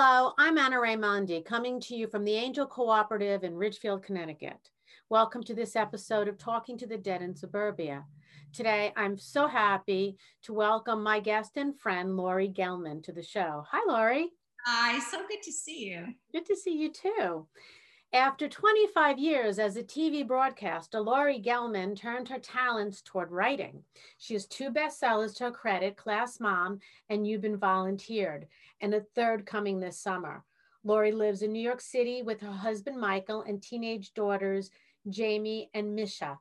Hello, I'm Anna Raimondi, coming to you from the Angel Cooperative in Ridgefield, Connecticut. Welcome to this episode of Talking to the Dead in Suburbia. Today, I'm so happy to welcome my guest and friend, Laurie Gelman, to the show. Hi, Laurie. Hi, so good to see you. Good to see you too. After 25 years as a TV broadcaster, Laurie Gelman turned her talents toward writing. She has two bestsellers to her credit, Class Mom and You've Been Volunteered, and a third coming this summer. Laurie lives in New York City with her husband, Michael, and teenage daughters, Jamie and Misha.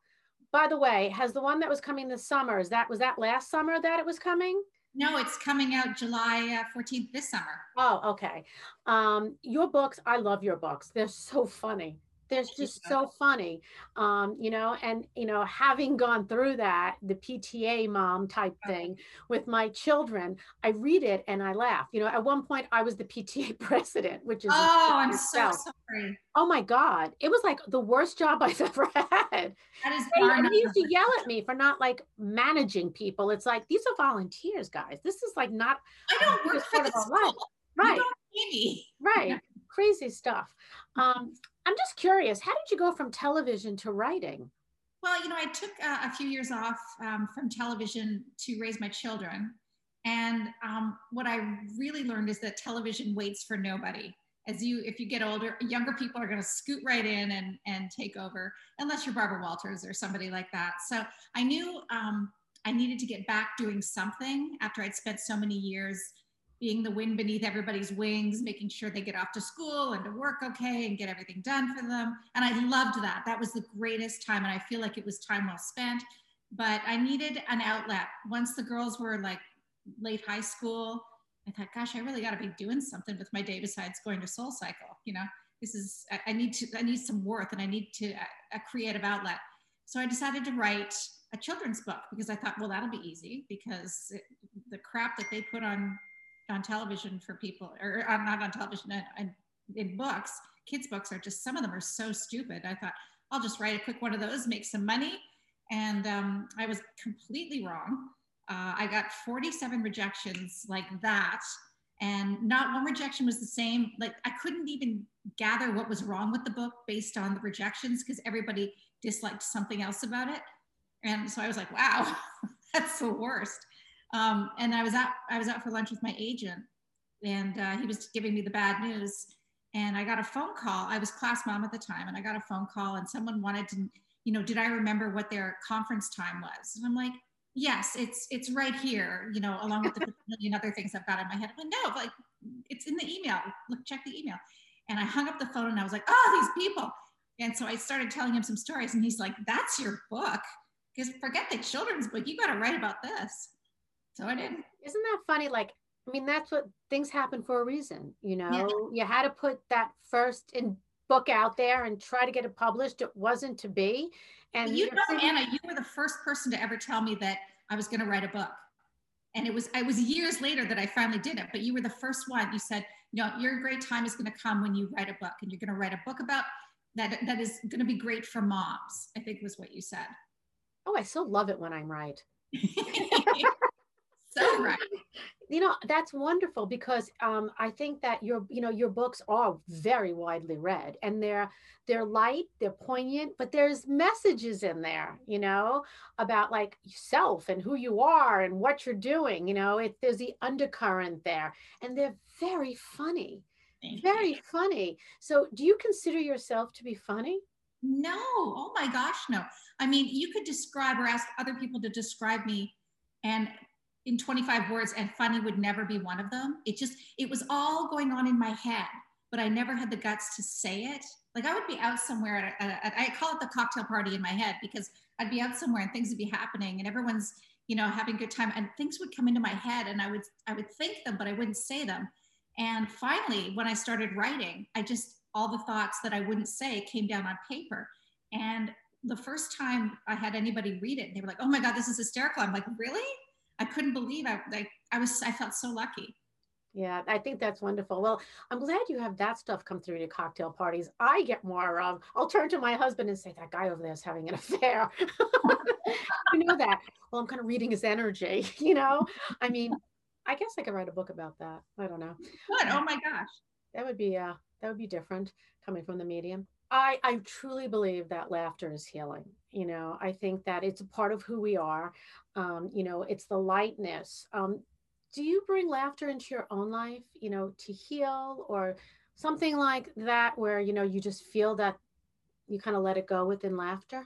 By the way, has the one that was coming this summer, is that, was that last summer that it was coming? No, it's coming out July uh, 14th this summer. Oh, okay. Um, your books, I love your books. They're so funny. They're just so funny, um, you know, and you know, having gone through that, the PTA mom type thing with my children, I read it and I laugh. You know, at one point I was the PTA president, which is oh, I'm so sorry. Oh my God, it was like the worst job I've ever had. That is. They, they used to yell at me for not like managing people. It's like these are volunteers, guys. This is like not. I don't work for the school. Right. Right. Crazy stuff. Um, I'm just curious, how did you go from television to writing? Well, you know, I took uh, a few years off um, from television to raise my children. And um, what I really learned is that television waits for nobody. As you, if you get older, younger people are going to scoot right in and, and take over, unless you're Barbara Walters or somebody like that. So I knew um, I needed to get back doing something after I'd spent so many years being the wind beneath everybody's wings, making sure they get off to school and to work okay and get everything done for them. And I loved that. That was the greatest time. And I feel like it was time well spent. But I needed an outlet. Once the girls were like late high school, I thought, gosh, I really got to be doing something with my day besides going to Soul Cycle. You know, this is, I, need to, I need some worth and I need to, a, a creative outlet. So I decided to write a children's book because I thought, well, that'll be easy because it, the crap that they put on on television for people, or uh, not on television, and in books, kids' books are just, some of them are so stupid. I thought, I'll just write a quick one of those, make some money. And um, I was completely wrong. Uh, I got 47 rejections like that. And not one rejection was the same. Like I couldn't even gather what was wrong with the book based on the rejections because everybody disliked something else about it. And so I was like, wow, that's the worst. Um, and I was out, I was out for lunch with my agent and uh, he was giving me the bad news. And I got a phone call. I was class mom at the time, and I got a phone call, and someone wanted to, you know, did I remember what their conference time was? And I'm like, yes, it's it's right here, you know, along with the million other things I've got in my head. I'm like, no, like it's in the email. Look, check the email. And I hung up the phone, and I was like, oh, these people. And so I started telling him some stories, and he's like, that's your book. Because forget the children's book, you got to write about this. So I did. Isn't that funny? Like, I mean, that's what things happen for a reason. You know, yeah. you had to put that first in book out there and try to get it published. It wasn't to be. And you know, Anna, you were the first person to ever tell me that I was going to write a book. And it was, I was years later that I finally did it, but you were the first one. You said, you know, your great time is going to come when you write a book and you're going to write a book about that. That is going to be great for moms, I think was what you said. Oh, I still love it when I'm right. right you know that's wonderful because um, i think that your you know your books are very widely read and they're they're light they're poignant but there's messages in there you know about like yourself and who you are and what you're doing you know it, there's the undercurrent there and they're very funny. Thank very you. funny. So do you consider yourself to be funny? No. Oh my gosh no. I mean you could describe or ask other people to describe me and in 25 words and funny would never be one of them. It just, it was all going on in my head, but I never had the guts to say it. Like I would be out somewhere, at, at, I call it the cocktail party in my head because I'd be out somewhere and things would be happening and everyone's, you know, having a good time and things would come into my head and I would, I would think them, but I wouldn't say them. And finally, when I started writing, I just, all the thoughts that I wouldn't say came down on paper. And the first time I had anybody read it, they were like, oh my God, this is hysterical. I'm like, really? I couldn't believe I like I was I felt so lucky. Yeah, I think that's wonderful. Well, I'm glad you have that stuff come through your cocktail parties. I get more um I'll turn to my husband and say that guy over there is having an affair. you know that. Well, I'm kind of reading his energy, you know? I mean, I guess I could write a book about that. I don't know. Good. Oh my gosh. That would be uh that would be different coming from the medium. I I truly believe that laughter is healing. You know, I think that it's a part of who we are. Um, you know, it's the lightness. Um, do you bring laughter into your own life, you know, to heal or something like that where, you know, you just feel that you kind of let it go within laughter?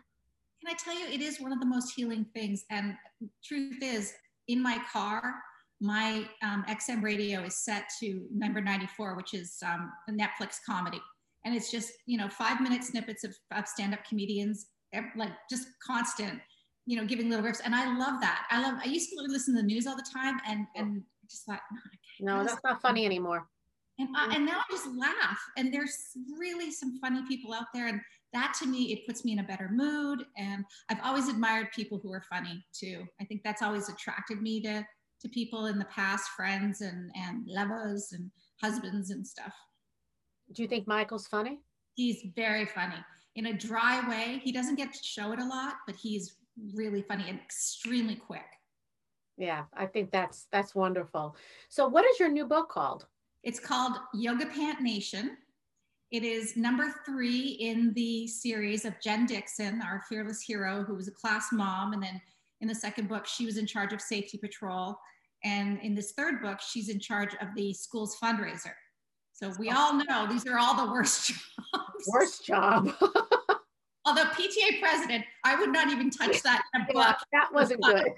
Can I tell you, it is one of the most healing things. And truth is, in my car, my um, XM radio is set to number 94, which is um, a Netflix comedy. And it's just, you know, five minute snippets of, of stand up comedians, like just constant, you know, giving little riffs. And I love that. I love, I used to listen to the news all the time and, and just thought, no, no that's not funny anymore. And, uh, and now I just laugh. And there's really some funny people out there. And that to me, it puts me in a better mood. And I've always admired people who are funny too. I think that's always attracted me to to people in the past, friends and and lovers and husbands and stuff. Do you think Michael's funny? He's very funny in a dry way. He doesn't get to show it a lot, but he's really funny and extremely quick. Yeah, I think that's that's wonderful. So, what is your new book called? It's called Yoga Pant Nation. It is number three in the series of Jen Dixon, our fearless hero, who was a class mom. And then in the second book, she was in charge of safety patrol. And in this third book, she's in charge of the school's fundraiser. So we oh. all know these are all the worst jobs. Worst job. Although PTA president, I would not even touch that in a book. Yeah, that wasn't good.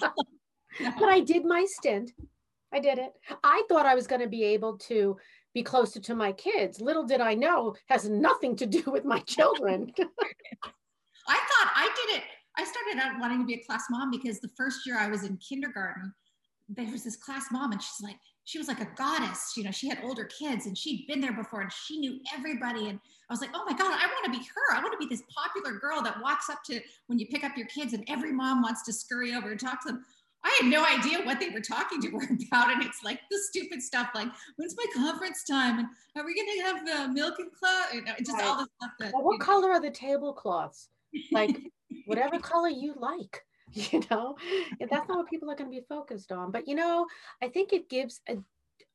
no. But I did my stint. I did it. I thought I was going to be able to be closer to my kids. Little did I know has nothing to do with my children. I thought I did it. I started out wanting to be a class mom because the first year I was in kindergarten, there was this class mom and she's like, she was like a goddess. You know, she had older kids and she'd been there before and she knew everybody. And I was like, oh my God, I want to be her. I want to be this popular girl that walks up to when you pick up your kids and every mom wants to scurry over and talk to them. I had no idea what they were talking to her about. And it's like the stupid stuff like, when's my conference time? And are we going to have the milk and cloth? You know, just right. all the stuff that. Well, what color are the tablecloths? Like, whatever color you like you know? That's not what people are going to be focused on. But you know i think it gives a,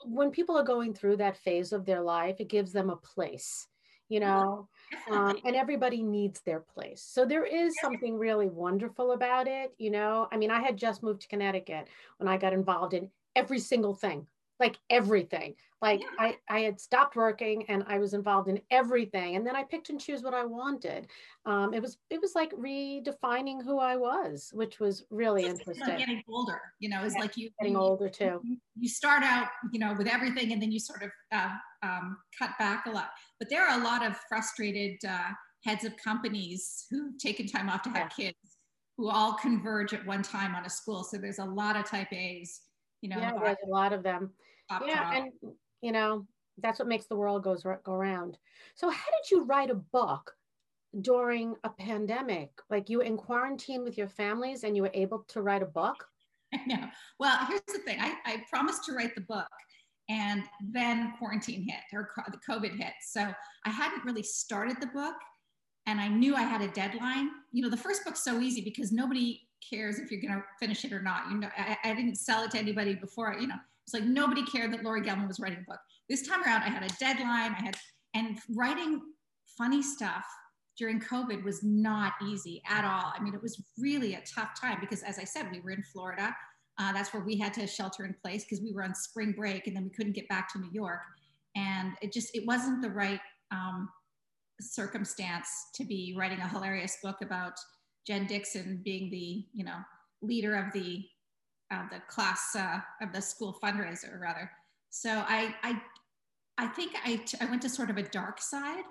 when people are going through that phase of their life it gives them a place you know? Um, and everybody needs their place. So there is something really wonderful about it you know? I mean i had just moved to connecticut when i got involved in every single thing like everything. Like yeah. I, I had stopped working and i was involved in everything and then i picked and choose what i wanted. Um, it was it was like redefining who i was which was really it's interesting. like getting older you know it's yeah, like you getting you, older too. you start out you know with everything and then you sort of uh, um, cut back a lot. But there are a lot of frustrated uh, heads of companies who've taken time off to have yeah. kids who all converge at one time on a school. So there's a lot of type a's you know yeah there's a lot of them yeah and you know that's what makes the world goes go around so how did you write a book during a pandemic? Like you were in quarantine with your families and you were able to write a book? I know. Well here's the thing. I, I promised to write the book and then quarantine hit or the covid hit. So i hadn't really started the book and i knew i had a deadline. You know the first book's so easy because nobody cares if you're going to finish it or not. You know I, I didn't sell it to anybody before you know it's like nobody cared that Laurie Gelman was writing a book. This time around, I had a deadline. I had, and writing funny stuff during COVID was not easy at all. I mean, it was really a tough time because, as I said, we were in Florida. Uh, that's where we had to shelter in place because we were on spring break and then we couldn't get back to New York. And it just, it wasn't the right um, circumstance to be writing a hilarious book about Jen Dixon being the, you know, leader of the uh, the class uh, of the school fundraiser rather. So I, I, I think I, t- I went to sort of a dark side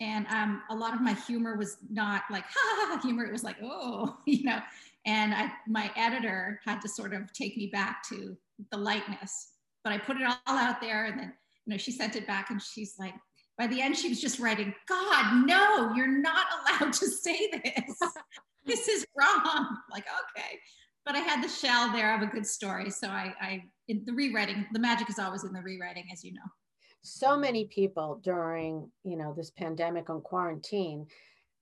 and um, a lot of my humor was not like ha, ha, ha humor. It was like, oh, you know, and I, my editor had to sort of take me back to the lightness, but I put it all out there and then, you know, she sent it back and she's like, by the end, she was just writing, God, no, you're not allowed to say this. this is wrong. Like, okay but I had the shell there of a good story. So I, I in the rewriting, the magic is always in the rewriting, as you know. So many people during, you know, this pandemic on quarantine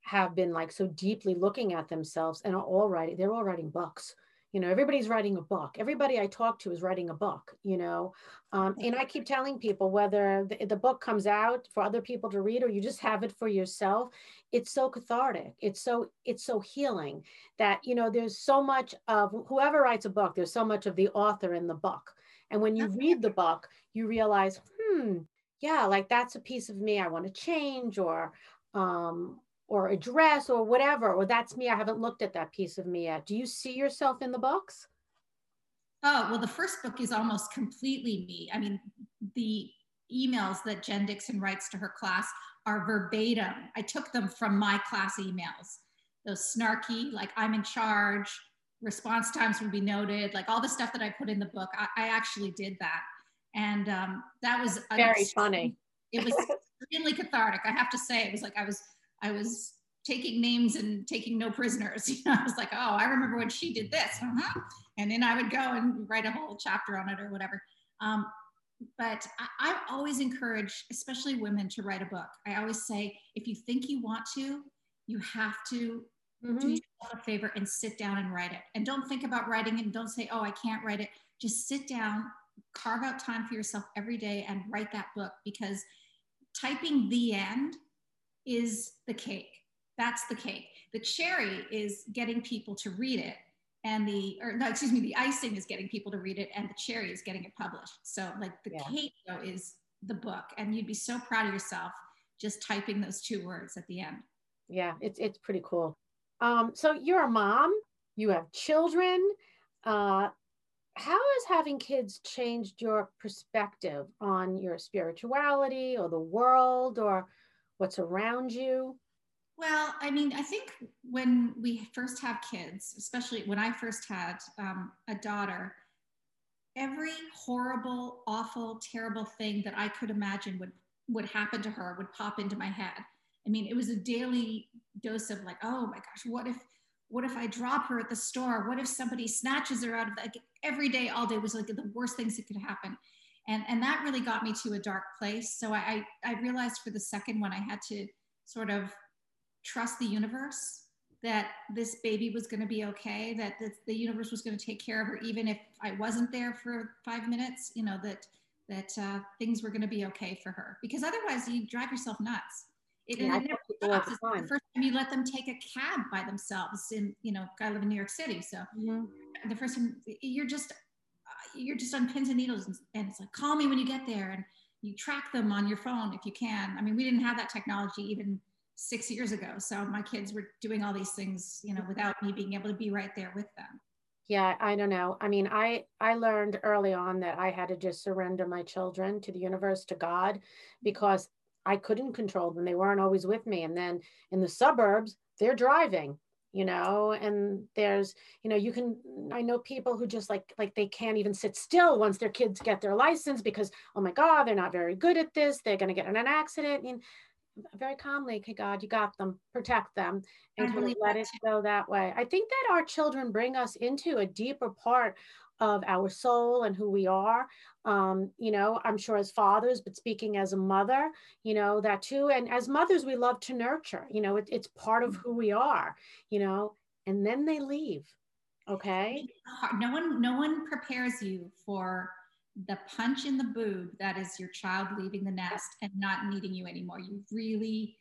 have been like so deeply looking at themselves and are all writing, they're all writing books. you know everybody's writing a book everybody i talk to is writing a book you know um, and i keep telling people whether the, the, book comes out for other people to read or you just have it for yourself it's so cathartic it's so it's so healing that you know there's so much of whoever writes a book there's so much of the author in the book and when you read the book you realize hmm yeah like that's a piece of me i want to change or um or address or whatever, or that's me. I haven't looked at that piece of me yet. Do you see yourself in the books? Oh, well, the first book is almost completely me. I mean, the emails that Jen Dixon writes to her class are verbatim. I took them from my class emails. Those snarky, like I'm in charge, response times will be noted, like all the stuff that I put in the book. I, I actually did that. And um, that was very funny. It was extremely cathartic. I have to say, it was like I was I was taking names and taking no prisoners. You know, I was like, oh, I remember when she did this. Uh-huh. And then I would go and write a whole chapter on it or whatever. Um, but I, I always encourage, especially women, to write a book. I always say, if you think you want to, you have to mm-hmm. do yourself a favor and sit down and write it. And don't think about writing it and don't say, oh, I can't write it. Just sit down, carve out time for yourself every day and write that book because typing the end is the cake. That's the cake. The cherry is getting people to read it. And the, or no, excuse me, the icing is getting people to read it and the cherry is getting it published. So like the yeah. cake though is the book and you'd be so proud of yourself just typing those two words at the end. Yeah, it's, it's pretty cool. Um, so you're a mom, you have children. Uh, how has having kids changed your perspective on your spirituality or the world or what's around you? Well, I mean, I think when we first have kids, especially when I first had um, a daughter, every horrible, awful, terrible thing that I could imagine would would happen to her would pop into my head. I mean, it was a daily dose of like, oh my gosh, what if what if I drop her at the store? What if somebody snatches her out of the every day, all day was like the worst things that could happen and and that really got me to a dark place so i i realized for the second one i had to sort of trust the universe that this baby was going to be okay that the, the universe was going to take care of her even if i wasn't there for five minutes you know that that uh, things were going to be okay for her. Because otherwise you drive yourself nuts. It, yeah, it never stops. the first time you let them take a cab by themselves in you know i live in new york city so. Mm-hmm. the first time you're just you're just on pins and needles and, and it's like call me when you get there and you track them on your phone if you can. I mean we didn't have that technology even six years ago. So my kids were doing all these things you know without me being able to be right there with them. Yeah i don't know. I mean i i learned early on that i had to just surrender my children to the universe to god because i couldn't control them. They weren't always with me. And then in the suburbs they're driving you know and there's you know you can i know people who just like like they can't even sit still once their kids get their license because oh my god they're not very good at this. They're going to get in an accident very calmly okay god you got them protect them and kind of let it go that way i think that our children bring us into a deeper part of our soul and who we are. Um, you know, I'm sure as fathers, but speaking as a mother, you know, that too. And as mothers, we love to nurture, you know, it, it's part of who we are, you know, and then they leave. Okay. No one, no one prepares you for the punch in the boob that is your child leaving the nest and not needing you anymore. You really,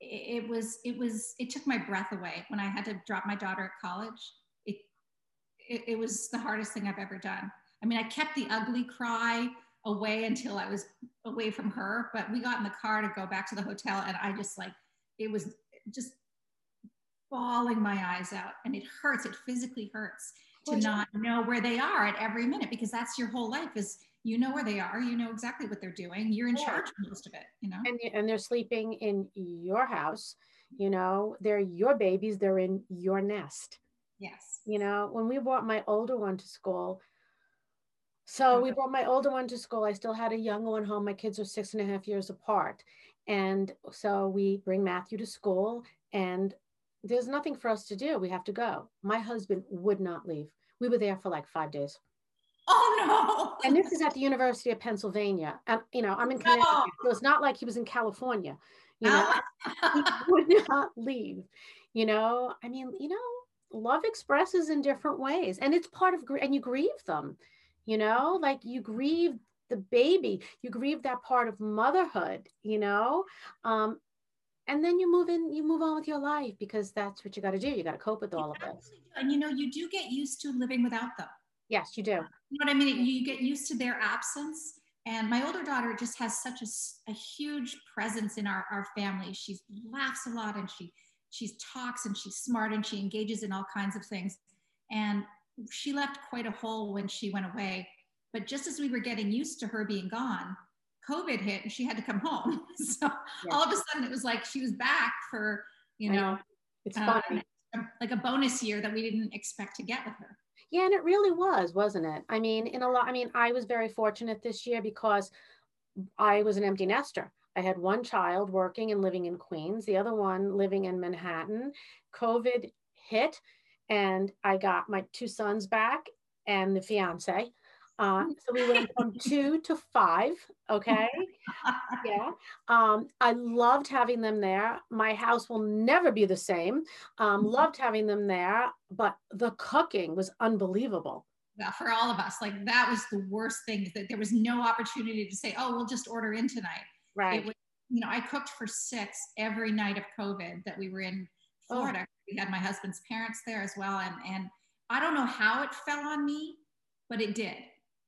it was, it was, it took my breath away when I had to drop my daughter at college it, it was the hardest thing I've ever done. I mean, I kept the ugly cry away until I was away from her, but we got in the car to go back to the hotel and I just like, it was just bawling my eyes out and it hurts. It physically hurts to not know where they are at every minute because that's your whole life is you know where they are you know exactly what they're doing you're in yeah. charge of most of it you know and, and they're sleeping in your house you know they're your babies they're in your nest Yes. You know, when we brought my older one to school, so we brought my older one to school. I still had a younger one home. My kids are six and a half years apart. And so we bring Matthew to school, and there's nothing for us to do. We have to go. My husband would not leave. We were there for like five days. Oh no. And this is at the University of Pennsylvania. And you know, I'm in Connecticut. No. So it's not like he was in California. You know, he would not leave. You know, I mean, you know, love expresses in different ways and it's part of and you grieve them you know like you grieve the baby you grieve that part of motherhood you know um and then you move in you move on with your life because that's what you got to do. You got to cope with all of this. and you know you do get used to living without them. Yes you do. You know what i mean? You get used to their absence. And my older daughter just has such a, a huge presence in our, our family. She laughs a lot and she she talks and she's smart and she engages in all kinds of things. And she left quite a hole when she went away. But just as we were getting used to her being gone covid hit and she had to come home so yeah. all of a sudden it was like she was back for you know, it's uh, funny like a bonus year that we didn't expect to get with her yeah and it really was wasn't it i mean in a lot i mean i was very fortunate this year because i was an empty nester I had one child working and living in Queens, the other one living in Manhattan. COVID hit, and I got my two sons back and the fiance. Uh, so we went from two to five. Okay. Yeah. Um, I loved having them there. My house will never be the same. Um, mm-hmm. loved having them there, but the cooking was unbelievable. Yeah, for all of us, like that was the worst thing that there was no opportunity to say, oh, we'll just order in tonight. Right. Was, you know, I cooked for six every night of COVID that we were in oh. Florida. Oh. We had my husband's parents there as well. And, and I don't know how it fell on me, but it did.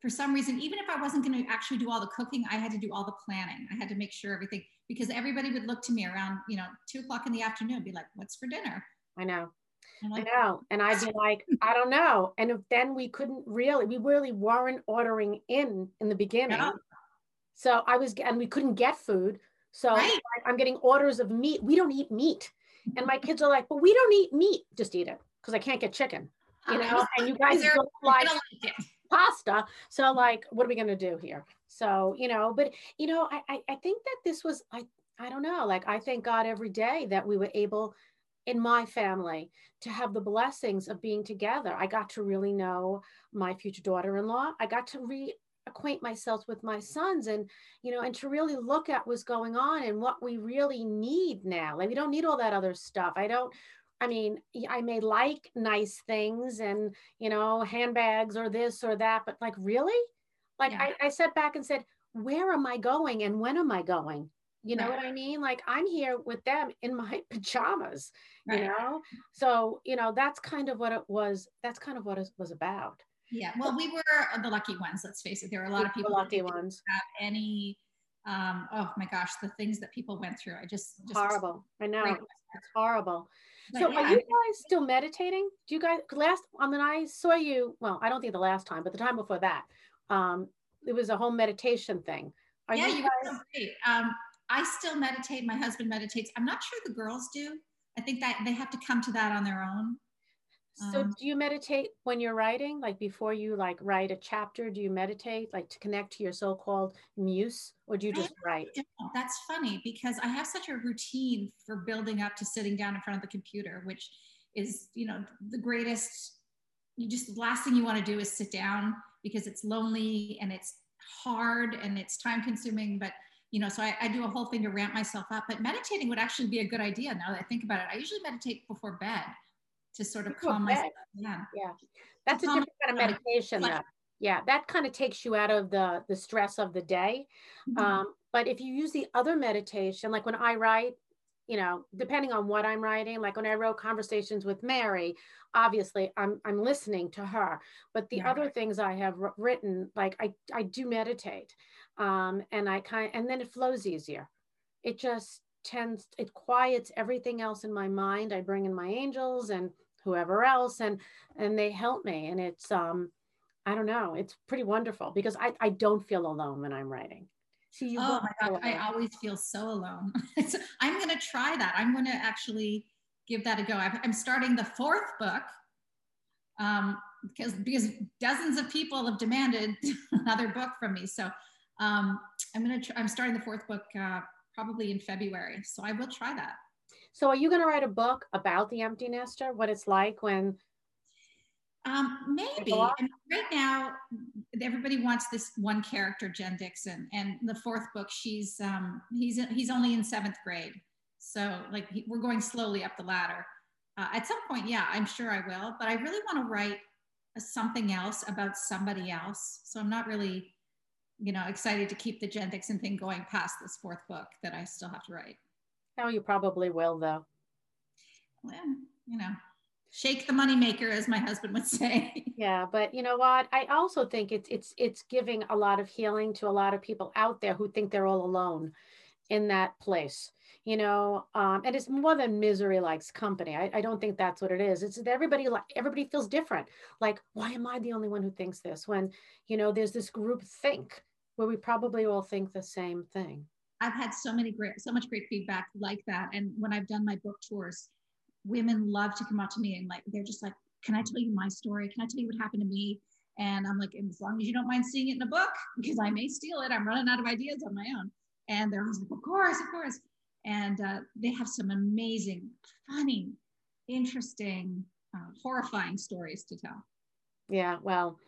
For some reason, even if I wasn't going to actually do all the cooking, I had to do all the planning. I had to make sure everything, because everybody would look to me around, you know, two o'clock in the afternoon, be like, what's for dinner? I know. Like, I know. And I'd be like, I don't know. And if then we couldn't really, we really weren't ordering in in the beginning. No. So I was, and we couldn't get food. So right. I'm getting orders of meat. We don't eat meat. And my kids are like, but we don't eat meat. Just eat it because I can't get chicken. You uh-huh. know, and you guys don't like pasta. So like, what are we gonna do here? So, you know, but you know, I, I think that this was I I don't know, like I thank God every day that we were able in my family to have the blessings of being together. I got to really know my future daughter-in-law. I got to re acquaint myself with my sons and you know and to really look at what's going on and what we really need now like we don't need all that other stuff i don't i mean i may like nice things and you know handbags or this or that but like really like yeah. I, I sat back and said where am i going and when am i going you know right. what i mean like i'm here with them in my pajamas right. you know so you know that's kind of what it was that's kind of what it was about yeah, well, we were the lucky ones. Let's face it. There are a lot of people lucky ones have any. Um, oh my gosh, the things that people went through. I just, just horrible. I know it's horrible. But so, yeah. are you guys still meditating? Do you guys last? I mean, I saw you. Well, I don't think the last time, but the time before that, um, it was a whole meditation thing. Are yeah, you, guys? great. Um, I still meditate. My husband meditates. I'm not sure the girls do. I think that they have to come to that on their own. So um, do you meditate when you're writing? Like before you like write a chapter, do you meditate like to connect to your so-called muse or do you just write? That's funny because I have such a routine for building up to sitting down in front of the computer, which is, you know, the greatest, you just, the last thing you want to do is sit down because it's lonely and it's hard and it's time consuming, but you know, so I, I do a whole thing to ramp myself up, but meditating would actually be a good idea now that I think about it. I usually meditate before bed to sort of calm myself down. Yeah, that's a different kind of meditation. Though. Yeah, that kind of takes you out of the the stress of the day. Mm-hmm. Um, but if you use the other meditation, like when I write, you know, depending on what I'm writing, like when I wrote Conversations with Mary, obviously I'm I'm listening to her. But the yeah. other things I have written, like I I do meditate, um, and I kind and then it flows easier. It just tends it quiets everything else in my mind i bring in my angels and whoever else and and they help me and it's um i don't know it's pretty wonderful because i i don't feel alone when i'm writing. See, you oh my god i always feel so alone. So i'm going to try that. I'm going to actually give that a go. I'm starting the fourth book um because because dozens of people have demanded another book from me. So um i'm going to try i'm starting the fourth book uh probably in February. So I will try that. So are you going to write a book about the empty nester, what it's like when? Um, maybe. I mean, right now, everybody wants this one character, Jen Dixon, and the fourth book, she's um, he's he's only in seventh grade, so like he, we're going slowly up the ladder. uh, at some point, yeah, I'm sure I will. But I really want to write something else about somebody else. So I'm not really, you know, excited to keep the Jen Dixon thing going past this fourth book that I still have to write. Oh, you probably will, though. Well, you know, shake the moneymaker, as my husband would say. Yeah, but you know what? I also think it's it's it's giving a lot of healing to a lot of people out there who think they're all alone in that place you know um, and it's more than misery likes company I, I don't think that's what it is it's that everybody like everybody feels different like why am i the only one who thinks this when you know there's this group think where we probably all think the same thing i've had so many great so much great feedback like that. And when i've done my book tours women love to come up to me and like they're just like can i tell you my story? Can i tell you what happened to me? And i'm like as long as you don't mind seeing it in a book because i may steal it. I'm running out of ideas on my own. And they're always like of course of course. And uh, they have some amazing, funny, interesting, uh, horrifying stories to tell. Yeah, well,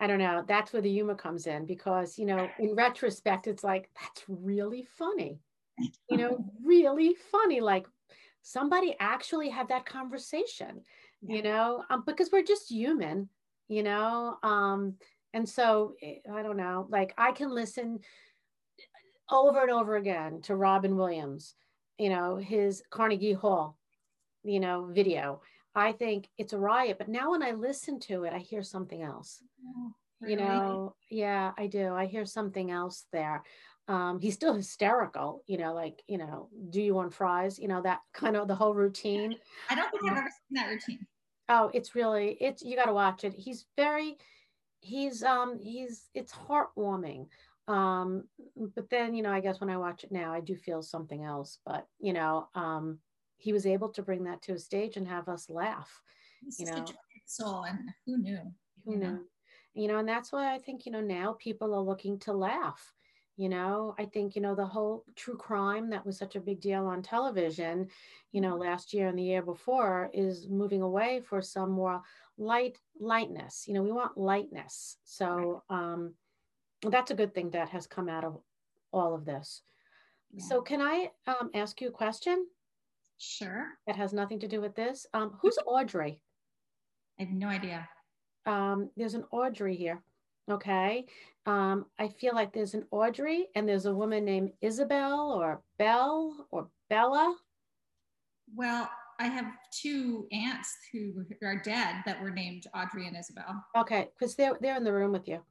I don't know. That's where the humor comes in because, you know, in retrospect, it's like, that's really funny. You know, really funny. Like somebody actually had that conversation, yeah. you know, um, because we're just human, you know. Um, and so eh, I don't know, like I can listen over and over again to Robin Williams, you know, his Carnegie Hall, you know, video. I think it's a riot. But now when I listen to it, I hear something else. Oh, really? You know, yeah, I do. I hear something else there. Um, he's still hysterical, you know, like, you know, do you want fries? You know, that kind of the whole routine. I don't think I've ever seen that routine. Oh, it's really, it's, you got to watch it. He's very, he's, um, he's, it's heartwarming. Um, but then, you know, I guess when I watch it now, I do feel something else. But, you know, um, he was able to bring that to a stage and have us laugh. He's you know, soul, and who knew? Who you knew? Know? You know, and that's why I think you know now people are looking to laugh. You know, I think you know the whole true crime that was such a big deal on television, you know, mm-hmm. last year and the year before is moving away for some more light lightness. You know, we want lightness. So, um, that's a good thing that has come out of all of this. Yeah. So, can I um, ask you a question? Sure. That has nothing to do with this. Um, who's Audrey? I have no idea. Um, there's an Audrey here. Okay. Um, I feel like there's an Audrey and there's a woman named Isabel or Belle or Bella. Well, I have two aunts who are dead that were named Audrey and Isabel. Okay, because they're they're in the room with you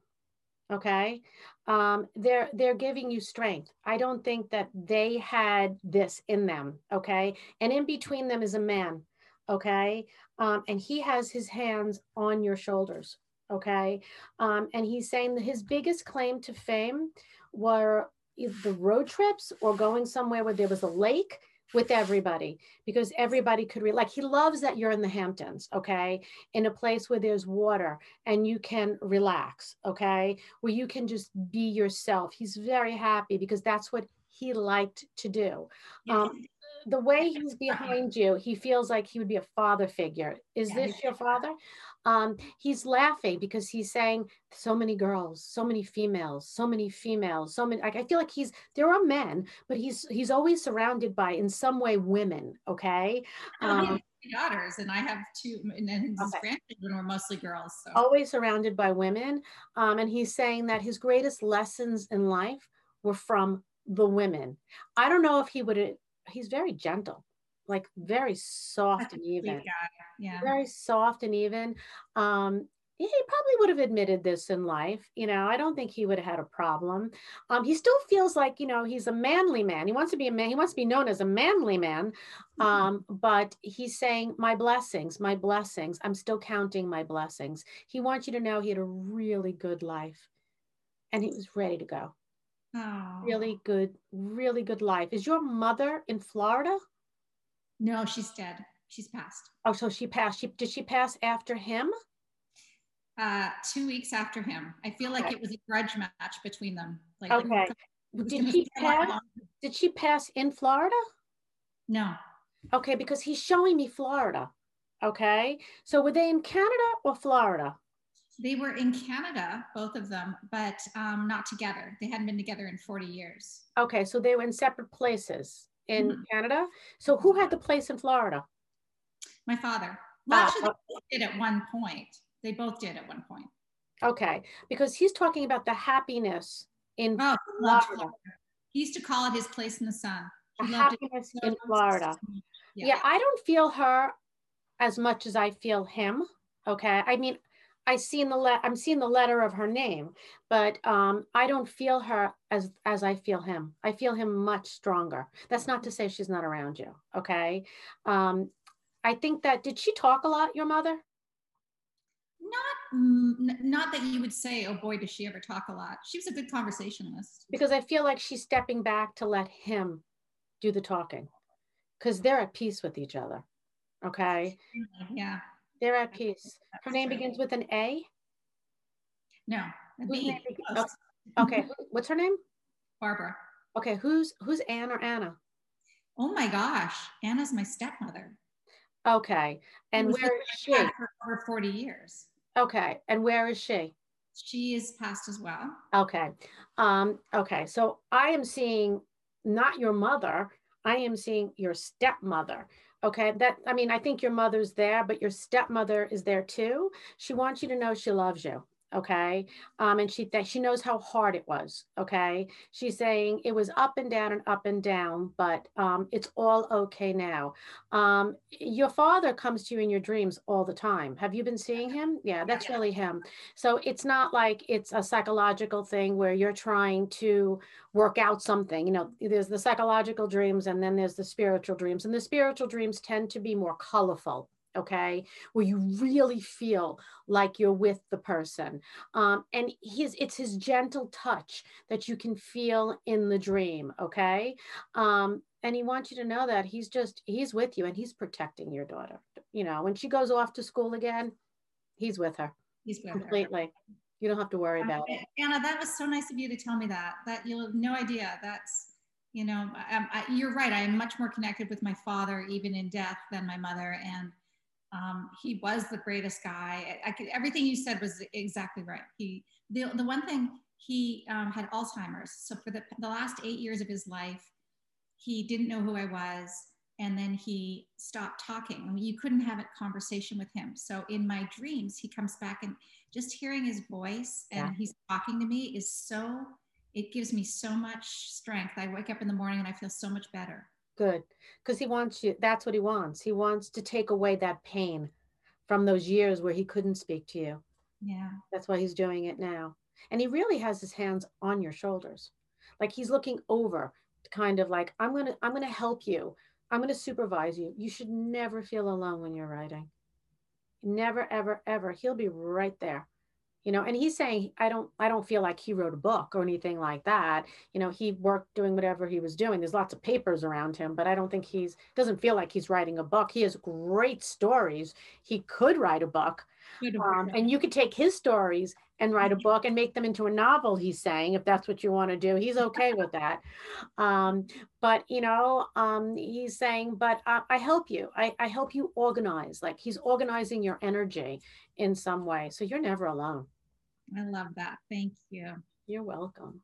okay? Um, they're they're giving you strength. I don't think that they had this in them okay? And in between them is a man okay? Um, and he has his hands on your shoulders okay? Um, and he's saying that his biggest claim to fame were the road trips or going somewhere where there was a lake with everybody because everybody could read. Like he loves that you're in the Hamptons, okay, in a place where there's water and you can relax, okay, where you can just be yourself. He's very happy because that's what he liked to do. Um, the way he's behind you, he feels like he would be a father figure. Is this your father? Um, he's laughing because he's saying so many girls, so many females, so many females, so many. Like, I feel like he's there are men, but he's he's always surrounded by in some way women. Okay. Um, daughters and I have two, and his okay. grandchildren were mostly girls. So. Always surrounded by women, um, and he's saying that his greatest lessons in life were from the women. I don't know if he would. He's very gentle like very soft and even. Yeah. Very soft and even. Um, he probably would have admitted this in life. You know, I don't think he would have had a problem. Um, he still feels like, you know, he's a manly man. He wants to be a man. He wants to be known as a manly man. Mm-hmm. Um, but he's saying, my blessings, my blessings. I'm still counting my blessings. He wants you to know he had a really good life and he was ready to go. Oh. Really good, really good life. Is your mother in Florida? No, she's dead. She's passed. Oh, so she passed. She did she pass after him? Uh, two weeks after him. I feel like it was a grudge match between them. Like, okay. Did she pass? Did she pass in Florida? No. Okay, because he's showing me Florida. Okay, so were they in Canada or Florida? They were in Canada, both of them, but um, not together. They hadn't been together in 40 years. Okay, so they were in separate places in mm-hmm. Canada. So who had the place in Florida? My father. Well, Ah, actually, they both did at one point. They both did at one point. Okay, because he's talking about the happiness in Oh, Florida. Florida. He used to call it his place in the sun. He happiness in Florida. Yeah. Yeah. I don't feel her as much as I feel him. Okay, I mean, I see in the le- I'm seeing the letter of her name, but um, I don't feel her as as I feel him. I feel him much stronger. That's not to say she's not around you. Okay, um, I think that did she talk a lot? Your mother? Not, not that you would say, oh boy, does she ever talk a lot. She was a good conversationalist. because I feel like she's stepping back to let him do the talking because they're at peace with each other. Okay. Yeah. They're at peace. Her name begins with an A. No. B. Close. Okay. What's her name? Barbara. Okay. Who's who's Anne or Anna? Oh my gosh. Anna's my stepmother. Okay. And where is she? For over 40 years. Okay. And where is she? She is passed as well. Okay. Um, okay. So I am seeing not your mother, I am seeing your stepmother. Okay. That I mean, I think your mother's there, but your stepmother is there too. She wants you to know she loves you. Okay. Um, and she that she knows how hard it was. Okay. She's saying it was up and down and up and down, but um, it's all okay now. Um, your father comes to you in your dreams all the time. Have you been seeing him? Yeah, that's Yeah. really him. So it's not like it's a psychological thing where you're trying to work out something. You know, there's the psychological dreams and then there's the spiritual dreams. And the spiritual dreams tend to be more colorful, okay, where you really feel like you're with the person. Um, and his it's his gentle touch that you can feel in the dream, okay? Um, and he wants you to know that he's just he's with you and he's protecting your daughter. You know, when she goes off to school again, he's with her He's with her. completely. You don't have to worry about it. Anna, that was so nice of you to tell me that. That you'll have no idea. That's, you know, I, I, you're right. I am much more connected with my father, even in death, than my mother. And um, he was the greatest guy. I, I could, everything you said was exactly right. He, the, the one thing, he um, had Alzheimer's. So for the, the last eight years of his life, he didn't know who I was. And then he stopped talking. I mean, you couldn't have a conversation with him. So in my dreams, he comes back and just hearing his voice and Yeah. he's talking to me is so it gives me so much strength i wake up in the morning and i feel so much better Good. Because he wants you, that's what he wants. He wants to take away that pain from those years where he couldn't speak to you. yeah That's why he's doing it now. And he really has his hands on your shoulders. Like he's looking over, kind of like, I'm gonna, I'm gonna help you. I'm gonna supervise you. You should never feel alone when you're writing. Never, ever, ever. He'll be right there. You know, and he's saying, I don't, I don't feel like he wrote a book or anything like that. You know, he worked doing whatever he was doing. There's lots of papers around him, but I don't think he's doesn't feel like he's writing a book. He has great stories. He could write a book. Um, and you could take his stories and write a book and make them into a novel he's saying if that's what you want to do. He's okay with that. Um, but you know um, he's saying but I, I help you. I, I help you organize like he's organizing your energy in some way. So you're never alone. I love that. Thank you. You're welcome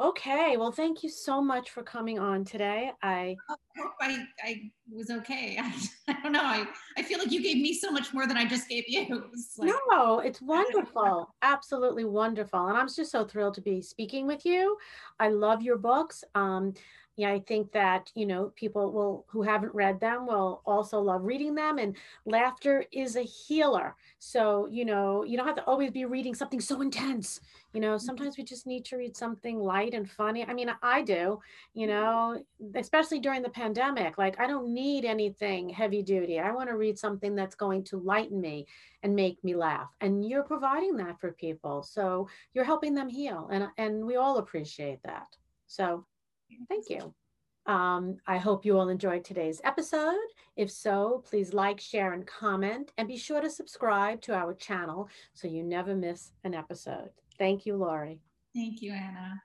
okay well thank you so much for coming on today i I hope I, I was okay. I, I don't know. I, I feel like you gave me so much more than I just gave you. It was like, no, it's wonderful. Absolutely wonderful. And I'm just so thrilled to be speaking with you. I love your books. Um, yeah, I think that, you know, people will who haven't read them will also love reading them. And laughter is a healer. So, you know, you don't have to always be reading something so intense. You know, mm-hmm. sometimes we just need to read something light and funny. I mean, I do, you mm-hmm. know, especially during the pandemic. Like, I don't need anything heavy duty. I want to read something that's going to lighten me and make me laugh and you're providing that for people so you're helping them heal and and we all appreciate that so thank you. Um, i hope you all enjoyed today's episode. If so please like share and comment and be sure to subscribe to our channel so you never miss an episode. Thank you laurie Thank you, Anna.